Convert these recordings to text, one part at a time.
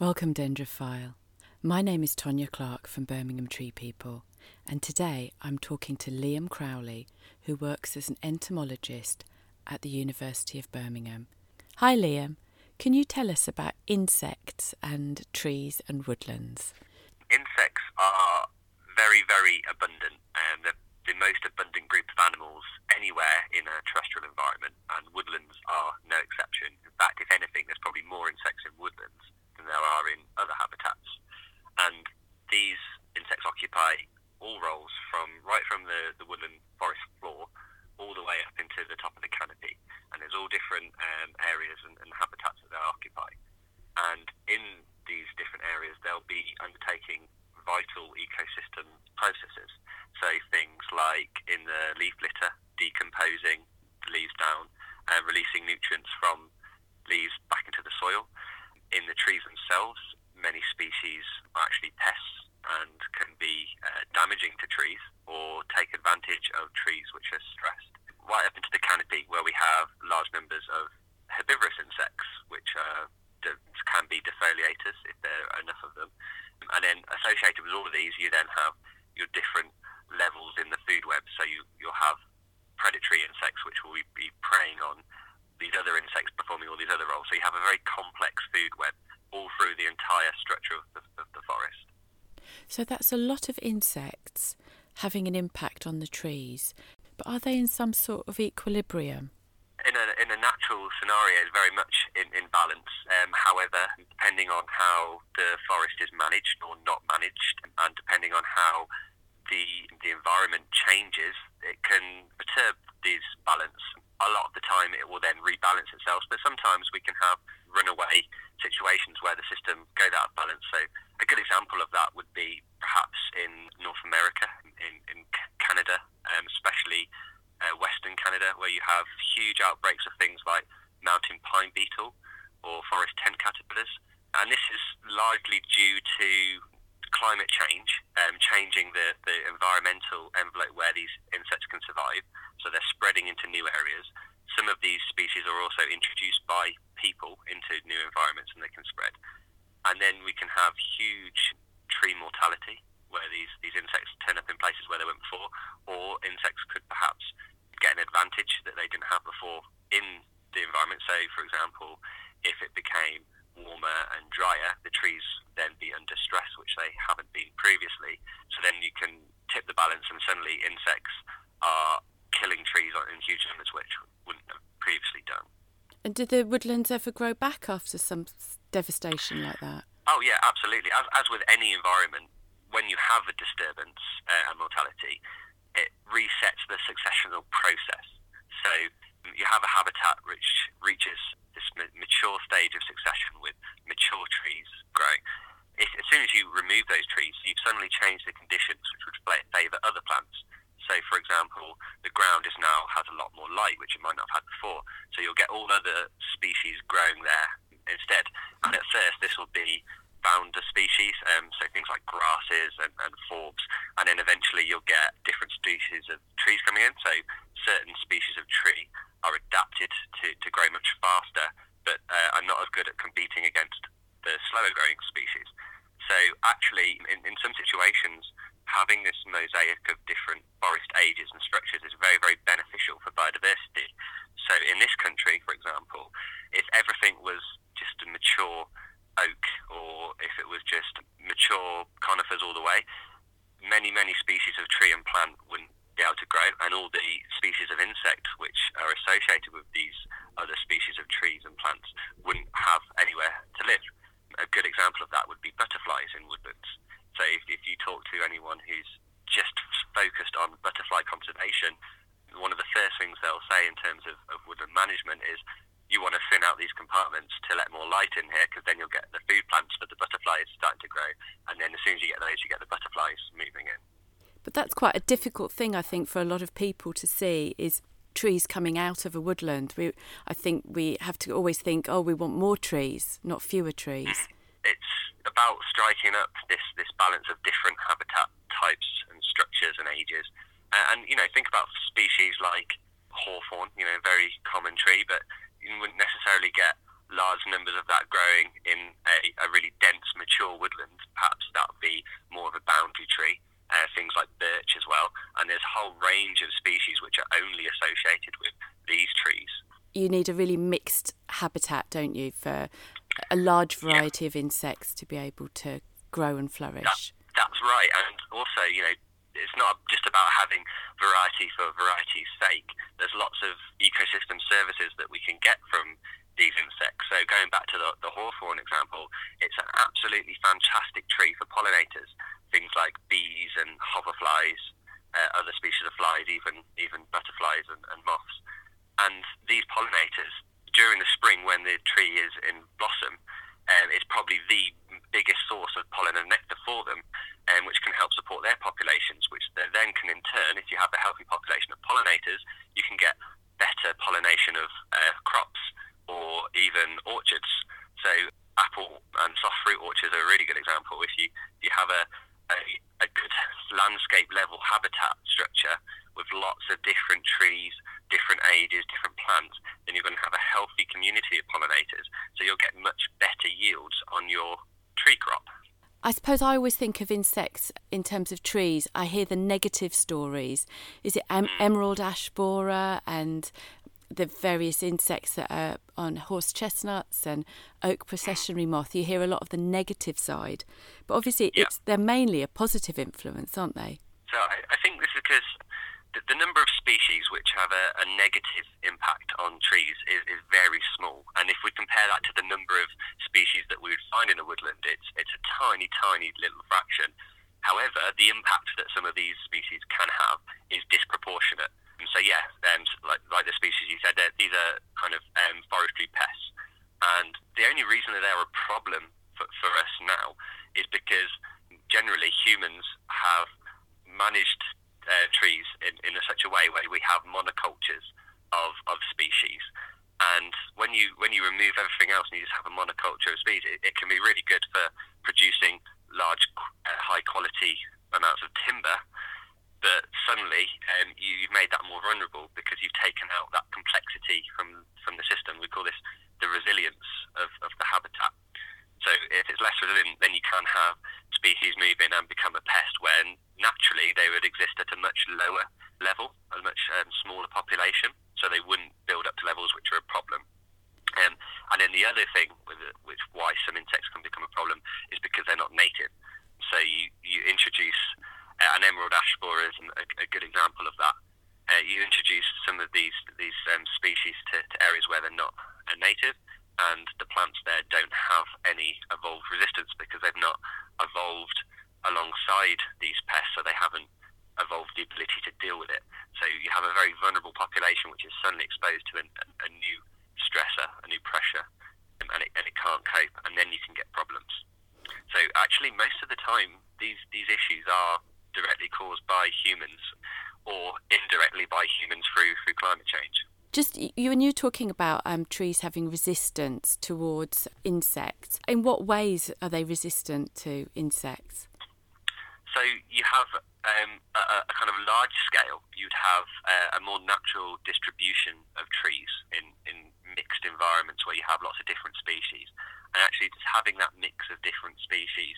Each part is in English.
Welcome, Dendrophile. My name is Tonya Clark from Birmingham Tree People, and today I'm talking to Liam Crowley, who works as an entomologist at the University of Birmingham. Hi, Liam. Can you tell us about insects and trees and woodlands? Insects are very, very abundant. Um, they're the most abundant group of animals anywhere in a terrestrial environment, and woodlands are no exception. In fact, if anything, there's probably more insects in woodlands than there are in other habitats. And these insects occupy all roles from right from the, the woodland forest floor all the way up into the top of the canopy. And there's all different um, areas and, and habitats that they occupy. And in these different areas, they'll be undertaking vital ecosystem processes. So things like in the leaf litter, decomposing the leaves down and releasing nutrients from leaves back into the soil in the trees themselves, many species are actually pests and can be uh, damaging to trees or take advantage of trees which are stressed. Right up into the canopy, where we have large numbers of herbivorous insects, which are, can be defoliators if there are enough of them. And then associated with all of these, you then have your different levels in the food web. So you, you'll have predatory insects, which will be preying on these other insects performing all these other roles. So you have a very complex food web all through the entire structure of the, of the forest. So that's a lot of insects having an impact on the trees. But are they in some sort of equilibrium? In a, in a natural scenario, it's very much in, in balance. Um, however, depending on how the forest is managed or not managed, and depending on how the the environment changes, it can perturb this balance a lot of the time it will then rebalance itself. But sometimes we can have runaway situations where the system goes out of balance. So a good example of that would be perhaps in North America, in, in Canada, um, especially uh, Western Canada, where you have huge outbreaks of things like mountain pine beetle or forest tent caterpillars. And this is largely due to climate change, um, changing the, the environmental envelope where these insects can survive so they're spreading into new areas. Some of these species are also introduced by people into new environments and they can spread. And then we can have huge tree mortality where these, these insects turn up in places where they weren't before, or insects could perhaps get an advantage that they didn't have before in the environment. So, for example, if it became warmer and drier, the trees then be under stress, which they haven't been previously. So then you can tip the balance, and suddenly insects are killing trees which wouldn't have previously done. And did the woodlands ever grow back after some devastation like that? Oh yeah, absolutely. As, as with any environment, when you have a disturbance uh, and mortality, it resets the successional process. So you have a habitat which reaches this mature stage of succession with mature trees growing. If, as soon as you remove those trees, you've suddenly changed the conditions which would favour other plants say, for example, the ground is now has a lot more light, which it might not have had before. So you'll get all other species growing there instead. And at first, this will be founder species, um, so things like grasses and, and forbs, and then eventually you'll get different species of trees coming in. So certain species of tree are adapted to, to grow much faster, but uh, are not as good at competing against the slower growing species. So actually, in, in some situations, having this mosaic of different forest ages and structures is very, very beneficial for biodiversity. So in this country, for example, if everything was just a mature oak or if it was just mature conifers all the way, many, many species of tree and plant wouldn't be able to grow, and all the species of insect which are associated with these other species of trees and plants wouldn't have anywhere to live. A good example of that would be butterflies in woodlands. So if, if you talk to anyone who's just focused on butterfly conservation, one of the first things they'll say in terms of, of woodland management is you want to thin out these compartments to let more light in here because then you'll get the food plants for the butterflies starting to grow. And then as soon as you get those, you get the butterflies moving in. But that's quite a difficult thing, I think, for a lot of people to see is trees coming out of a woodland. We, I think we have to always think, oh, we want more trees, not fewer trees. It's about striking up this this balance of different habitat types and structures and ages. Uh, and you know, think about species like hawthorn. You know, very common tree, but you wouldn't necessarily get large numbers of that growing in a, a really dense, mature woodland. Perhaps that would be more of a boundary tree. Uh, things like birch as well, and there's a whole range of species which are only associated with these trees. You need a really mixed habitat, don't you, for a large variety yeah. of insects to be able to grow and flourish. That, that's right, and also, you know, it's not just about having variety for variety's sake. There's lots of ecosystem services that we can get from these insects. So going back to the, the hawthorn example, it's an absolutely fantastic tree for pollinators. Things like bees and hoverflies, uh, other species of flies, even even butterflies and, and moths. And these pollinators, during the spring when the tree is in blossom, um, is probably the biggest source of pollen and nectar for them, um, which can help support their populations, which then can in turn, if you have a healthy population of pollinators, you can get better pollination of uh, crops or even orchards. So apple and soft fruit orchards are a really good example. If you, you have a, a, a good landscape level habitat structure with lots of different trees, different ages, different plants, then you're going to have a healthy community of pollinators. So you'll get much better yields on your tree crop. I suppose I always think of insects in terms of trees. I hear the negative stories. Is it em- hmm. emerald ash borer and the various insects that are on horse chestnuts and oak processionary moth? You hear a lot of the negative side, but obviously yeah. it's they're mainly a positive influence, aren't they? So I, I think this is because the, number of species which have a, a negative impact on trees is, is, very small. And if we compare that to the number of species that we would find in a woodland, it's, it's a tiny, tiny little fraction. However, the impact that some of these species can have is disproportionate. And so, yeah, um, like, like the species you said, these are kind of um, forestry pests. And the only reason that they're a problem for, for us now is because generally humans have managed uh, trees in, in such a way where we have monocultures of, of species. And when you when you remove everything else and you just have a monoculture of species, it, it can be really good for producing large, uh, high quality amounts of timber. But suddenly, um, you, you've made that more vulnerable because you've taken out that complexity from from the system. We call this the resilience of, of the habitat. So if it's less resilient, then you can have species move in and become a pest when naturally they would exist at a much lower level, a much um, smaller population, so they wouldn't build up to levels which are a problem. Um, and then the other thing, with it, which why some insects can become a problem, is because they're not native. So you, you introduce uh, an emerald ash borer is a, a good example of that. Uh, you introduce some of these these um, species to, to, areas where they're not uh, native, and the plants there don't have any evolved resistance because they've not evolved alongside these pests, so they haven't evolved the ability to deal with it. So you have a very vulnerable population which is suddenly exposed to a, a new stressor, a new pressure, and it, and it can't cope, and then you can get problems. So actually, most of the time, these these issues are directly caused by humans or indirectly by humans through through climate change. Just you and you talking about um, trees having resistance towards insects. In what ways are they resistant to insects? So you have um, a, a, kind of large scale. You'd have uh, a more natural distribution of trees in, in mixed environments where you have lots of different species. And actually, just having that mix of different species,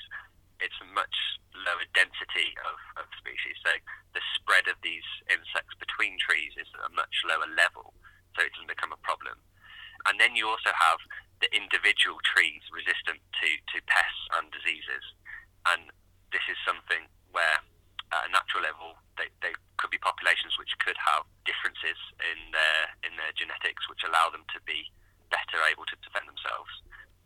it's a much lower density of, of species. So the spread of these insects between trees is at a much lower level so it doesn't become a problem. And then you also have the individual trees resistant to, to pests and diseases. And this is something where, at a natural level, they, they could be populations which could have differences in their in their genetics, which allow them to be better able to defend themselves.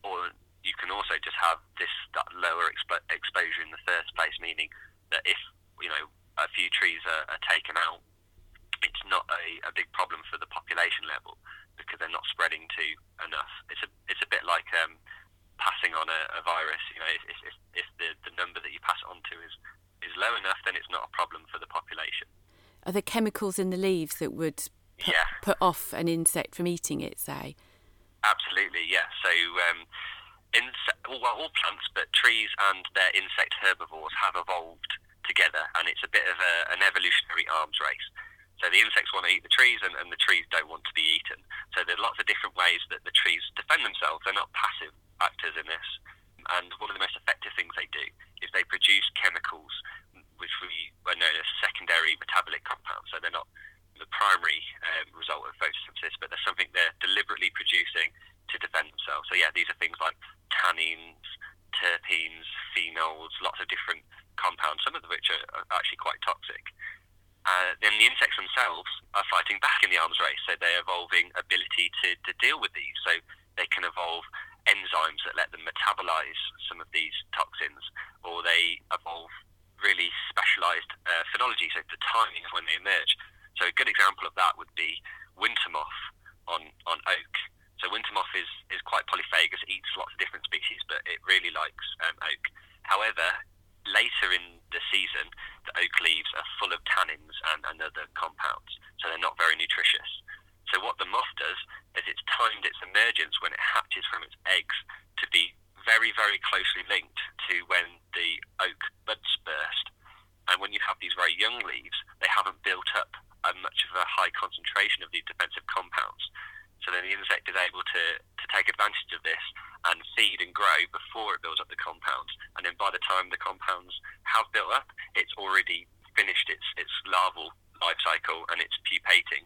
Or you can also just have this that lower expo- exposure in the first place, meaning that if you know a few trees are, are taken out it's not a, a big problem for the population level because they're not spreading to enough. It's a it's a bit like um, passing on a, a, virus. You know, if, if, if the, the number that you pass it on to is is low enough, then it's not a problem for the population. Are there chemicals in the leaves that would put, yeah. put off an insect from eating it? Say. Absolutely, yeah. So. Um, inse- well, all plants, but trees and their insect herbivores have evolved together, and it's a bit of a, an evolutionary arms race. So the insects want to eat the trees, and, and the trees don't want to be eaten. So there are lots of different ways that the trees defend themselves. They're not passive actors in this. And one of the most effective things they do is they produce chemicals which we are known as secondary metabolic compounds. So they're not the primary um, result of photosynthesis, but there's something they're terpenes, phenols, lots of different compounds, some of which are, are actually quite toxic. Uh, then the insects themselves are fighting back in the arms race, so they're evolving ability to, to deal with these. So they can evolve enzymes that let them metabolize some of these toxins, or they evolve really specialized uh, phenology, so the timing of when they emerge. So a good example of that would be winter moth on, on oak. So winter moth is, is quite polyphagous, eats lots of different species, but it really likes um, oak. However, later in the season, the oak leaves are full of tannins and, and other compounds, so they're not very nutritious. So what the moth does is it's timed its emergence when it hatches from its eggs to be very, very closely linked to when the oak buds burst. And when you have these very young leaves, they haven't built up much of a high concentration of these defensive compounds. So then the insect is able to, to take advantage of this and feed and grow before it builds up the compounds. And then by the time the compounds have built up, it's already finished its, its larval life cycle and it's pupating.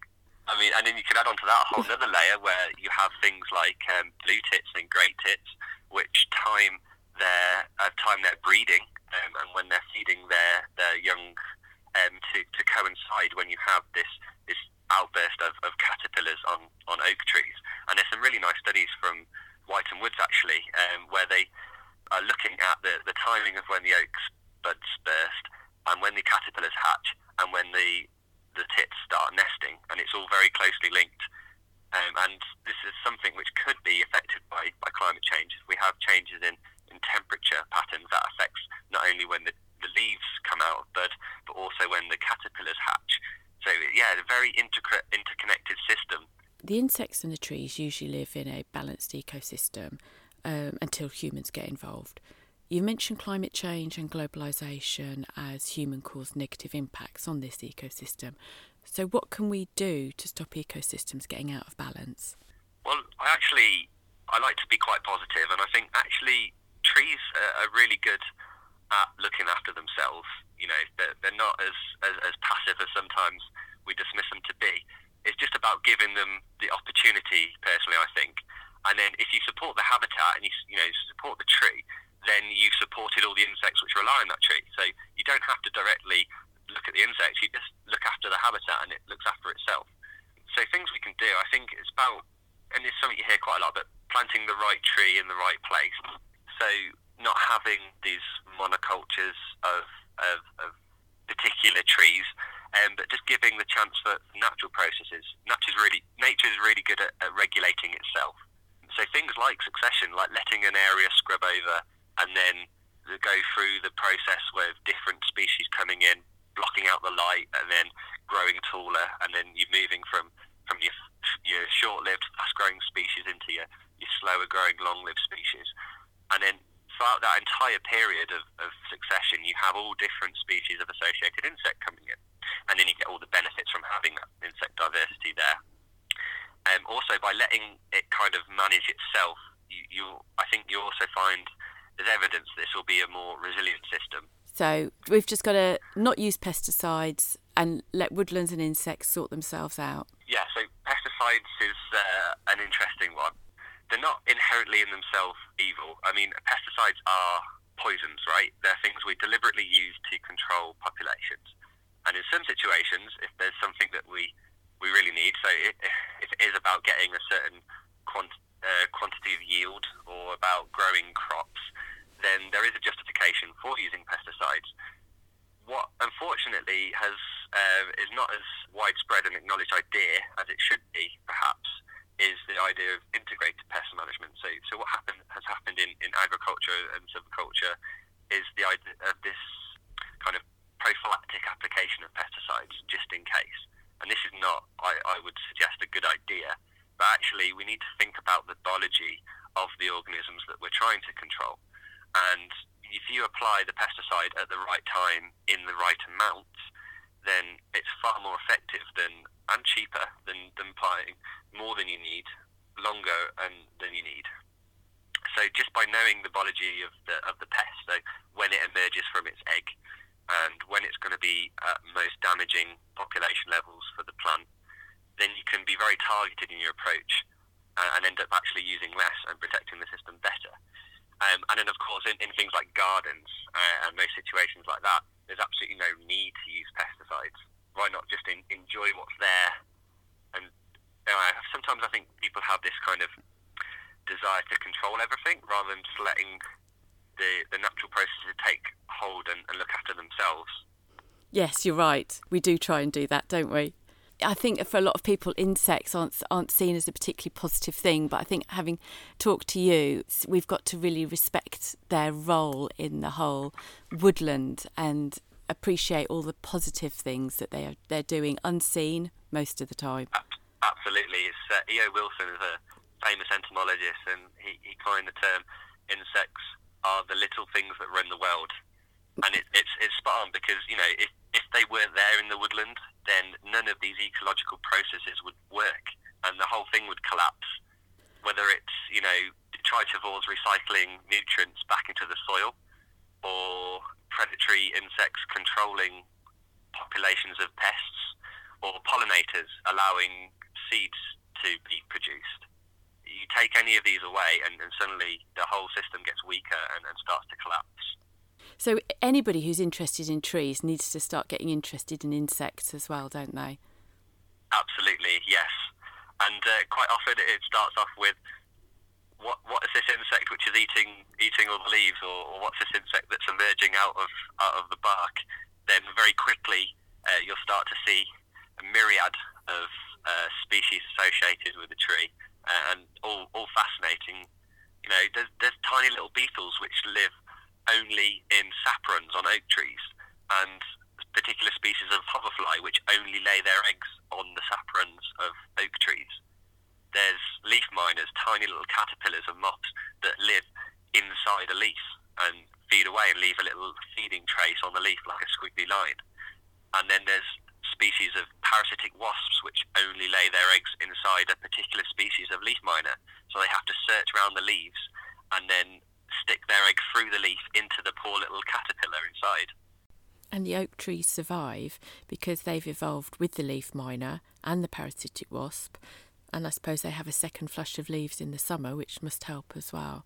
I mean, and then you can add on to that a whole other layer where you have things like um, blue tits and great tits, which time their uh, time their breeding um, and when they're feeding their their young um, to to coincide when you have this this outburst of, of caterpillars on on oak trees. And there's some really nice studies from Wytham Woods actually, um, where they are looking at the the timing of when the oaks buds burst and when the caterpillars hatch and when the the tits start nesting, and it's all very closely linked. Um, and this is something which could be affected by, by climate change. We have changes in, in temperature patterns that affects not only when the, the leaves come out of bud, but also when the caterpillars hatch. So yeah, a very intricate, interconnected system. Insects and the trees usually live in a balanced ecosystem um, until humans get involved. You mentioned climate change and globalisation as human caused negative impacts on this ecosystem. So, what can we do to stop ecosystems getting out of balance? Well, I actually I like to be quite positive, and I think actually trees are really good at looking after themselves. You know, they're, they're not as, as, as passive as sometimes we dismiss them to be. It's just about giving them the opportunity. Personally, I think, and then if you support the habitat and you you know support the tree, then you've supported all the insects which rely on that tree. So you don't have to directly look at the insects, you just look after the habitat and it looks after itself. So things we can do, I think it's about, and it's something you hear quite a lot, but planting the right tree in the right place. So not having these monocultures of, of, of particular trees, um, but just giving the chance for natural processes. Nature's really, nature is really good at, at regulating itself. So things like succession, like letting an area scrub over and then go through the process with different species coming in, blocking out the light, and then growing taller, and then you're moving from from your your short-lived, fast-growing species into your your slower-growing, long-lived species, and then throughout that entire period of, of succession, you have all different species of associated insect coming in, and then you get all the benefits from having that insect diversity there. Um, also, by letting it kind of manage itself, you, you I think you also find there's evidence this will be a more resilient system. So we've just got to not use pesticides and let woodlands and insects sort themselves out. Yeah, so pesticides is uh, an interesting one. They're not inherently in themselves evil. I mean, pesticides are poisons, right? They're things we deliberately use to control populations. And in some situations, if there's something that we, we really need, so if, it is about getting a certain quant, uh, quantity of yield or about growing crops, then there is a justification for using pesticides. What unfortunately has uh, is not as widespread and acknowledged idea as it should be, perhaps, is the idea of. What happened has happened in, in agriculture and silviculture is the idea of this kind of prophylactic application of pesticides just in case. And this is not, I, I would suggest, a good idea. But actually, we need to think about the biology of the organisms that we're trying to control. And if you apply the pesticide at the right time in the right amount, then it's far more effective than and cheaper than, than applying more than you need, longer and than you need. So just by knowing the biology of the of the pest, so when it emerges from its egg, and when it's going to be at most damaging population levels for the plant, then you can be very targeted in your approach uh, and end up actually using less and protecting the system better. Um, and then, of course, in, in things like gardens uh, and those situations like that, there's absolutely no need to use pesticides. Why not just in, enjoy what's there? And you know, sometimes I think people have this kind of desire to control everything rather than just letting the, the natural processes take hold and, and look after themselves. Yes, you're right. We do try and do that, don't we? I think for a lot of people, insects aren't aren't seen as a particularly positive thing. But I think having talked to you, we've got to really respect their role in the whole woodland and appreciate all the positive things that they are they're doing unseen most of the time. Absolutely, it's uh, E.O. Wilson is a famous entomologist, and he, he coined the term "insects are the little things that run the world." And it, it's it's spot on because you know if if they weren't there in the woodland, then none of these ecological processes would work and the whole thing would collapse. Whether it's, you know, detritivores recycling nutrients back into the soil or predatory insects controlling populations of pests or pollinators allowing seeds to be produced. You take any of these away and, and suddenly the whole system gets weaker and, and starts to collapse. So anybody who's interested in trees needs to start getting interested in insects as well, don't they? Absolutely, yes. And uh, quite often it starts off with what what is this insect which is eating eating all the leaves, or, or what's this insect that's emerging out of out of the bark? Then very quickly uh, you'll start to see a myriad of uh, species associated with the tree, and all all fascinating. You know, there's, there's tiny little beetles which live only in sap runs on oak trees, and particular species of hoverfly which only lay their eggs on the sap runs of oak trees. There's leaf miners, tiny little caterpillars of moths that live inside a leaf and feed away and leave a little feeding trace on the leaf like a squiggly line. And then there's species of parasitic wasps which only lay their eggs inside a particular species of leaf miner. So they have to search around the leaves and then stick their egg through the leaf into the poor little caterpillar inside. And the oak trees survive because they've evolved with the leaf miner and the parasitic wasp, and I suppose they have a second flush of leaves in the summer, which must help as well.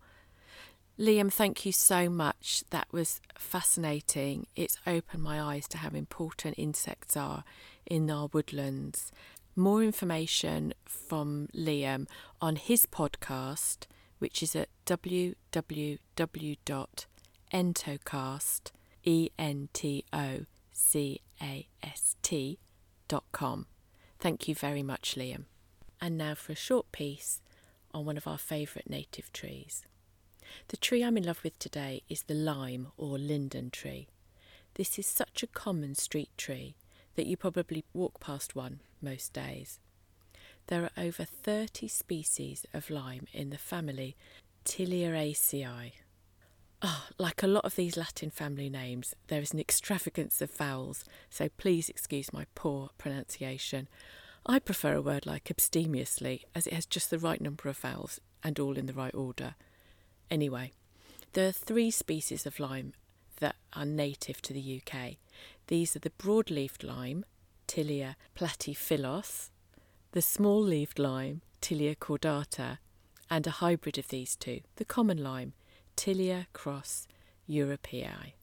Liam, thank you so much. That was fascinating. It's opened my eyes to how important insects are in our woodlands. More information from Liam on his podcast which is at www.entocast, E-N-T-O-C-A-S-T dot com. Thank you very much, Liam. And now for a short piece on one of our favourite native trees. The tree I'm in love with today is the lime or linden tree. This is such a common street tree that you probably walk past one most days. There are over 30 species of lime in the family Tiliaceae. Oh, ah, like a lot of these Latin family names, there is an extravagance of vowels, so please excuse my poor pronunciation. I prefer a word like abstemiously, as it has just the right number of vowels and all in the right order. Anyway, there are three species of lime that are native to the UK. These are the broad-leaved lime, Tilia platyphyllos, the small leaved lime, Tilia cordata, and a hybrid of these two, the common lime, Tilia cross europaea.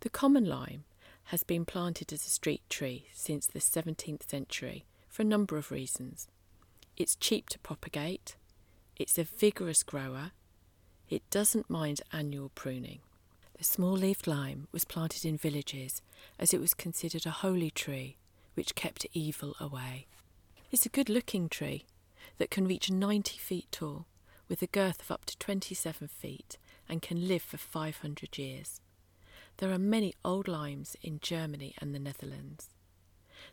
The common lime has been planted as a street tree since the 17th century for a number of reasons. It's cheap to propagate, it's a vigorous grower, it doesn't mind annual pruning. The small leaved lime was planted in villages as it was considered a holy tree which kept evil away. It's a good looking tree that can reach 90 feet tall with a girth of up to 27 feet and can live for 500 years. There are many old limes in Germany and the Netherlands.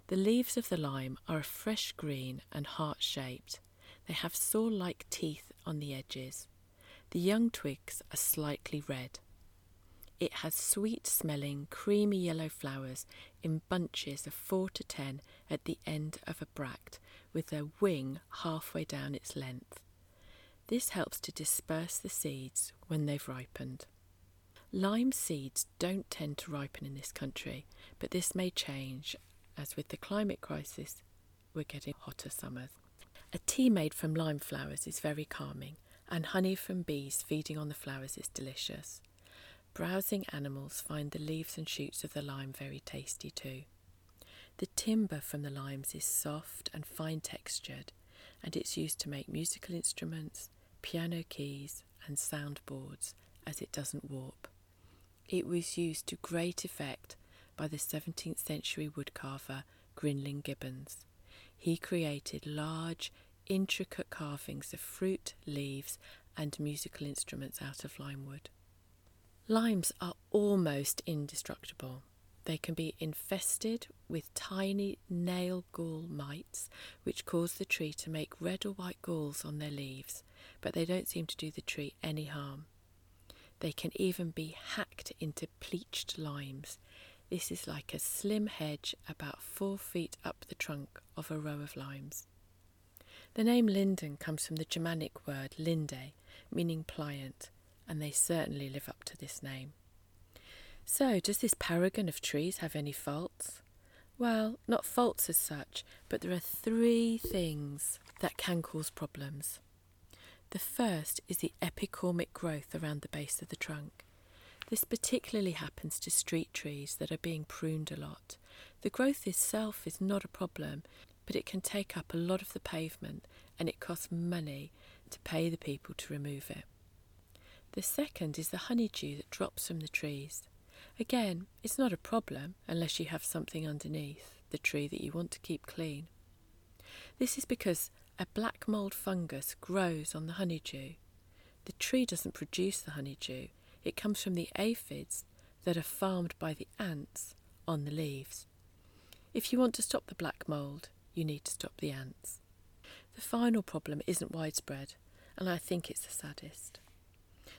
The leaves of the lime are a fresh green and heart shaped. They have saw like teeth on the edges. The young twigs are slightly red. It has sweet smelling, creamy yellow flowers in bunches of four to ten at the end of a bract, with a wing halfway down its length. This helps to disperse the seeds when they've ripened. Lime seeds don't tend to ripen in this country, but this may change as with the climate crisis we're getting hotter summers. A tea made from lime flowers is very calming, and honey from bees feeding on the flowers is delicious. Browsing animals find the leaves and shoots of the lime very tasty too. The timber from the limes is soft and fine textured, and it's used to make musical instruments, piano keys, and soundboards as it doesn't warp. It was used to great effect by the 17th century woodcarver Grinling Gibbons. He created large, intricate carvings of fruit, leaves, and musical instruments out of lime wood. Limes are almost indestructible. They can be infested with tiny nail gall mites, which cause the tree to make red or white galls on their leaves, but they don't seem to do the tree any harm. They can even be hacked into pleached limes. This is like a slim hedge about four feet up the trunk of a row of limes. The name linden comes from the Germanic word linde, meaning pliant, and they certainly live up to this name. So, does this paragon of trees have any faults? Well, not faults as such, but there are three things that can cause problems. The first is the epicormic growth around the base of the trunk. This particularly happens to street trees that are being pruned a lot. The growth itself is not a problem, but it can take up a lot of the pavement and it costs money to pay the people to remove it. The second is the honeydew that drops from the trees. Again, it's not a problem unless you have something underneath the tree that you want to keep clean. This is because a black mould fungus grows on the honeydew. The tree doesn't produce the honeydew, it comes from the aphids that are farmed by the ants on the leaves. If you want to stop the black mould, you need to stop the ants. The final problem isn't widespread, and I think it's the saddest.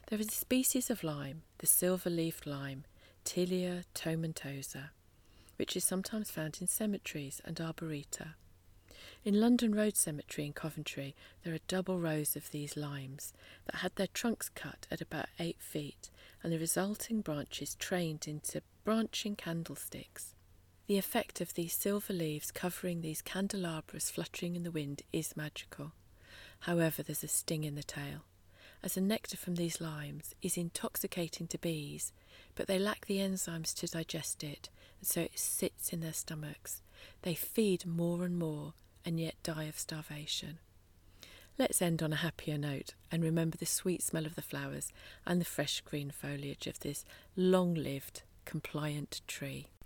There is a species of lime, the silver leafed lime, Tilia tomentosa, which is sometimes found in cemeteries and arboreta. In London Road Cemetery in Coventry, there are double rows of these limes that had their trunks cut at about eight feet and the resulting branches trained into branching candlesticks. The effect of these silver leaves covering these candelabras fluttering in the wind is magical. However, there's a sting in the tail, as the nectar from these limes is intoxicating to bees, but they lack the enzymes to digest it, and so it sits in their stomachs. They feed more and more, and yet die of starvation. Let's end on a happier note and remember the sweet smell of the flowers and the fresh green foliage of this long lived, compliant tree.